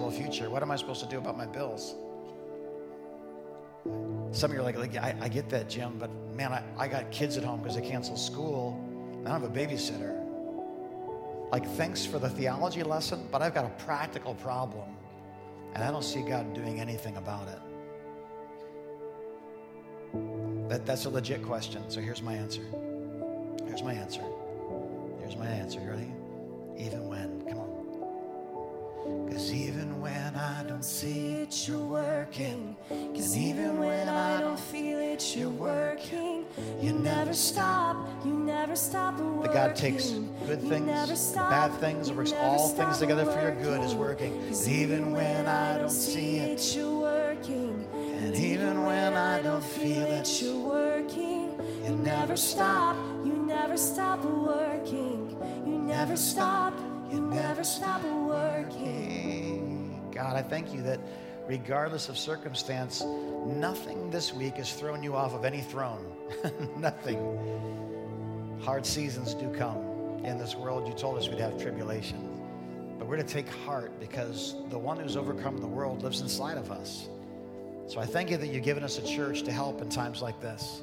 Foreseeable future. What am I supposed to do about my bills? Some of you are like, like I, I get that, Jim, but man, I, I got kids at home because they canceled school. And I don't have a babysitter. Like, thanks for the theology lesson, but I've got a practical problem, and I don't see God doing anything about it. That, that's a legit question. So here's my answer. Here's my answer. Here's my answer. You ready? Even when, Because even when I don't see it, you're working. Cause even when I don't feel it, you're working. You never stop, you never stop working. That God takes good things, stop, bad things, works all things together for your good is working. 'Cause Even when I don't see it, you're working. and even when I don't feel it, you're working. You never stop, you never stop working. You never stop, you never stop working. God, I thank you that regardless of circumstance, nothing this week has thrown you off of any throne. nothing. Hard seasons do come. In this world, you told us we'd have tribulation. But we're to take heart because the one who's overcome the world lives inside of us. So I thank you that you've given us a church to help in times like this.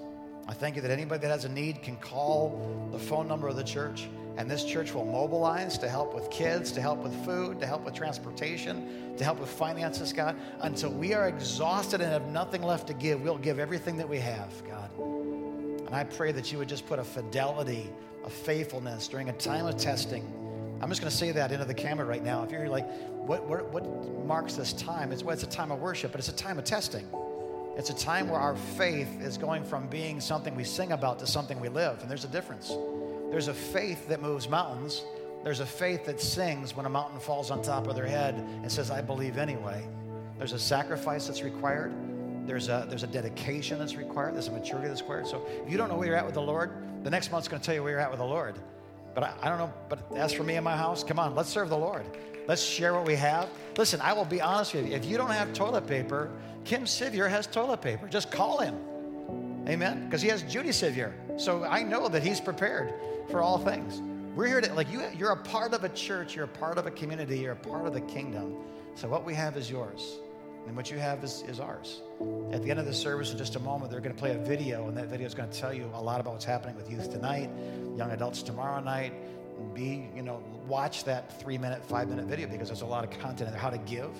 I thank you that anybody that has a need can call the phone number of the church, and this church will mobilize to help with kids, to help with food, to help with transportation, to help with finances, God. Until we are exhausted and have nothing left to give, we'll give everything that we have, God. And I pray that you would just put a fidelity, a faithfulness during a time of testing. I'm just going to say that into the camera right now. If you're like, what, what, what marks this time? It's, well, it's a time of worship, but it's a time of testing. It's a time where our faith is going from being something we sing about to something we live, and there's a difference. There's a faith that moves mountains. There's a faith that sings when a mountain falls on top of their head and says, I believe anyway. There's a sacrifice that's required. There's a, there's a dedication that's required. There's a maturity that's required. So if you don't know where you're at with the Lord, the next month's going to tell you where you're at with the Lord. But I, I don't know. But as for me and my house, come on, let's serve the Lord. Let's share what we have. Listen, I will be honest with you. If you don't have toilet paper, Kim Sivier has toilet paper. Just call him. Amen. Because he has Judy Sivier. So I know that he's prepared for all things. We're here to, like, you, you're a part of a church, you're a part of a community, you're a part of the kingdom. So what we have is yours, and what you have is, is ours. At the end of the service, in just a moment, they're going to play a video, and that video is going to tell you a lot about what's happening with youth tonight, young adults tomorrow night. Be, you know, watch that three minute, five minute video because there's a lot of content in there. How to give.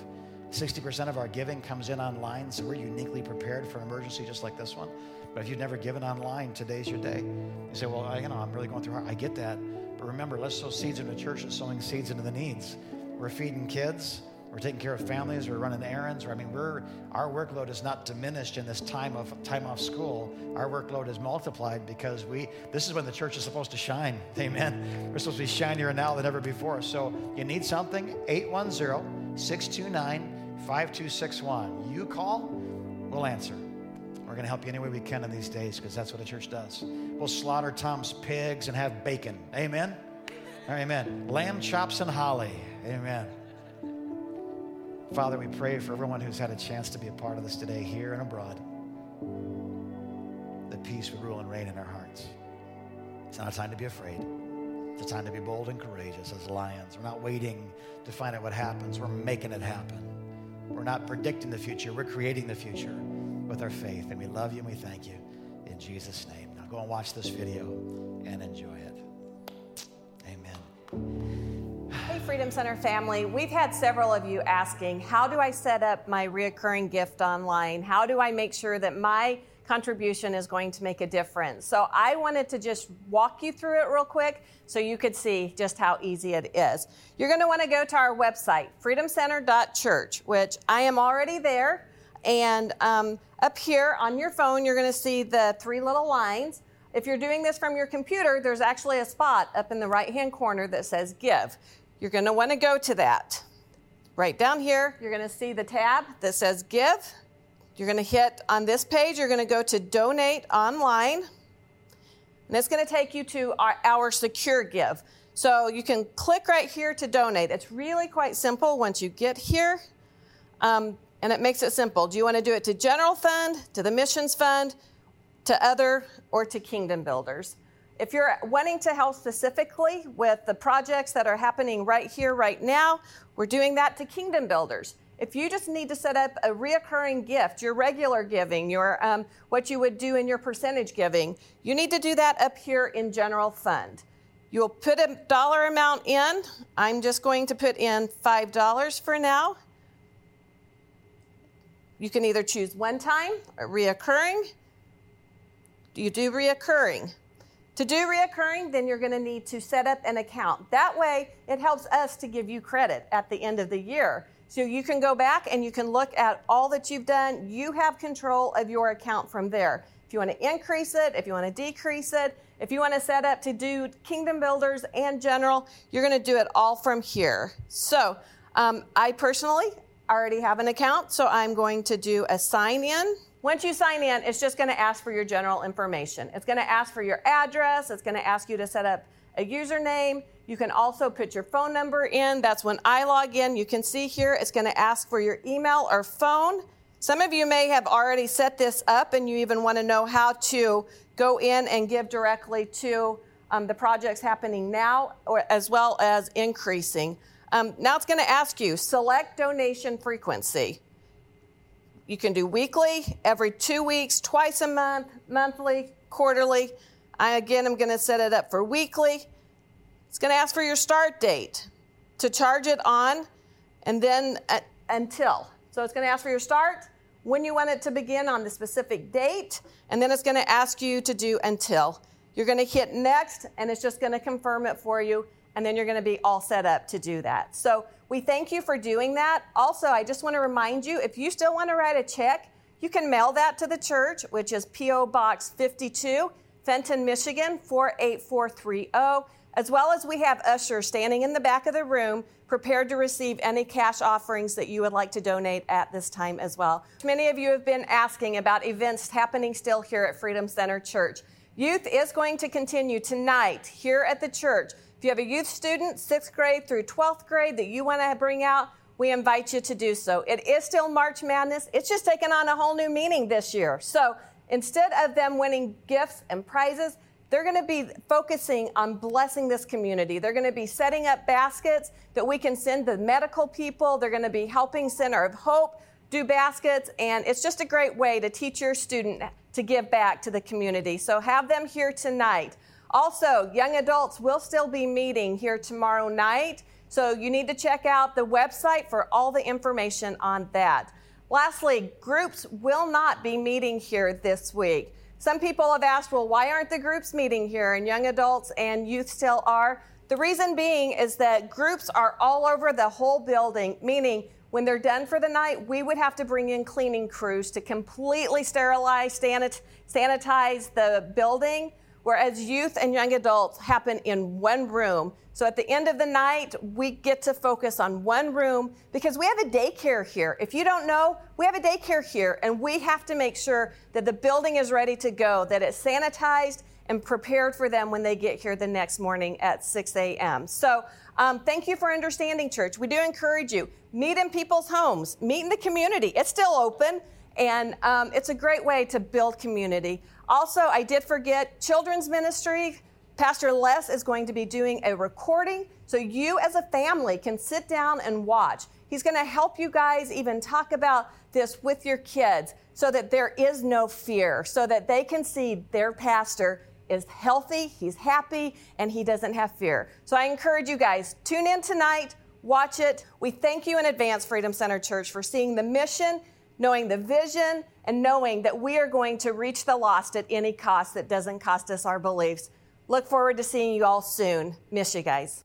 60% of our giving comes in online, so we're uniquely prepared for an emergency just like this one. But if you've never given online, today's your day. You say, well, I, you know, I'm really going through hard. I get that. But remember, let's sow seeds into church and sowing seeds into the needs. We're feeding kids. We're taking care of families. We're running errands. I mean, we're our workload is not diminished in this time of time off school. Our workload is multiplied because we. This is when the church is supposed to shine. Amen. We're supposed to be shinier now than ever before. So you need something? 810-629-5261. You call, we'll answer. We're going to help you any way we can in these days because that's what a church does. We'll slaughter Tom's pigs and have bacon. Amen. Amen. Lamb chops and holly. Amen. Father, we pray for everyone who's had a chance to be a part of this today, here and abroad. That peace would rule and reign in our hearts. It's not a time to be afraid. It's a time to be bold and courageous as lions. We're not waiting to find out what happens. We're making it happen. We're not predicting the future. We're creating the future with our faith. And we love you and we thank you in Jesus' name. Now go and watch this video and enjoy it. Amen. Hey, Freedom Center family. We've had several of you asking, how do I set up my reoccurring gift online? How do I make sure that my contribution is going to make a difference? So I wanted to just walk you through it real quick so you could see just how easy it is. You're going to want to go to our website, freedomcenter.church, which I am already there. And um, up here on your phone, you're going to see the three little lines. If you're doing this from your computer, there's actually a spot up in the right hand corner that says Give. You're going to want to go to that. Right down here, you're going to see the tab that says Give. You're going to hit on this page, you're going to go to Donate Online. And it's going to take you to our, our secure give. So you can click right here to donate. It's really quite simple once you get here. Um, and it makes it simple. Do you want to do it to general fund, to the missions fund? to other or to kingdom builders. If you're wanting to help specifically with the projects that are happening right here, right now, we're doing that to kingdom builders. If you just need to set up a reoccurring gift, your regular giving, your um, what you would do in your percentage giving, you need to do that up here in general fund. You'll put a dollar amount in. I'm just going to put in five dollars for now. You can either choose one time or reoccurring. You do reoccurring. To do reoccurring, then you're going to need to set up an account. That way, it helps us to give you credit at the end of the year. So you can go back and you can look at all that you've done. You have control of your account from there. If you want to increase it, if you want to decrease it, if you want to set up to do Kingdom Builders and General, you're going to do it all from here. So um, I personally already have an account, so I'm going to do a sign in. Once you sign in, it's just going to ask for your general information. It's going to ask for your address. It's going to ask you to set up a username. You can also put your phone number in. That's when I log in. You can see here it's going to ask for your email or phone. Some of you may have already set this up and you even want to know how to go in and give directly to um, the projects happening now or as well as increasing. Um, now it's going to ask you select donation frequency. You can do weekly, every two weeks, twice a month, monthly, quarterly. I again am going to set it up for weekly. It's going to ask for your start date to charge it on and then uh, until. So it's going to ask for your start, when you want it to begin on the specific date, and then it's going to ask you to do until. You're going to hit next, and it's just going to confirm it for you, and then you're going to be all set up to do that. So we thank you for doing that. Also, I just want to remind you if you still want to write a check, you can mail that to the church, which is P.O. Box 52, Fenton, Michigan 48430. As well as we have ushers standing in the back of the room prepared to receive any cash offerings that you would like to donate at this time as well. Many of you have been asking about events happening still here at Freedom Center Church. Youth is going to continue tonight here at the church. If you have a youth student, sixth grade through 12th grade, that you want to bring out, we invite you to do so. It is still March Madness. It's just taken on a whole new meaning this year. So instead of them winning gifts and prizes, they're going to be focusing on blessing this community. They're going to be setting up baskets that we can send the medical people. They're going to be helping Center of Hope do baskets. And it's just a great way to teach your student to give back to the community. So have them here tonight. Also, young adults will still be meeting here tomorrow night, so you need to check out the website for all the information on that. Lastly, groups will not be meeting here this week. Some people have asked, well, why aren't the groups meeting here? And young adults and youth still are. The reason being is that groups are all over the whole building, meaning when they're done for the night, we would have to bring in cleaning crews to completely sterilize, sanitize the building whereas youth and young adults happen in one room. So at the end of the night, we get to focus on one room because we have a daycare here. If you don't know, we have a daycare here, and we have to make sure that the building is ready to go, that it's sanitized and prepared for them when they get here the next morning at 6 a.m. So um, thank you for understanding, church. We do encourage you. Meet in people's homes, meet in the community. It's still open, and um, it's a great way to build community. Also, I did forget children's ministry. Pastor Les is going to be doing a recording so you as a family can sit down and watch. He's going to help you guys even talk about this with your kids so that there is no fear, so that they can see their pastor is healthy, he's happy, and he doesn't have fear. So I encourage you guys, tune in tonight, watch it. We thank you in advance, Freedom Center Church, for seeing the mission knowing the vision, and knowing that we are going to reach the lost at any cost that doesn't cost us our beliefs. Look forward to seeing you all soon. Miss you guys.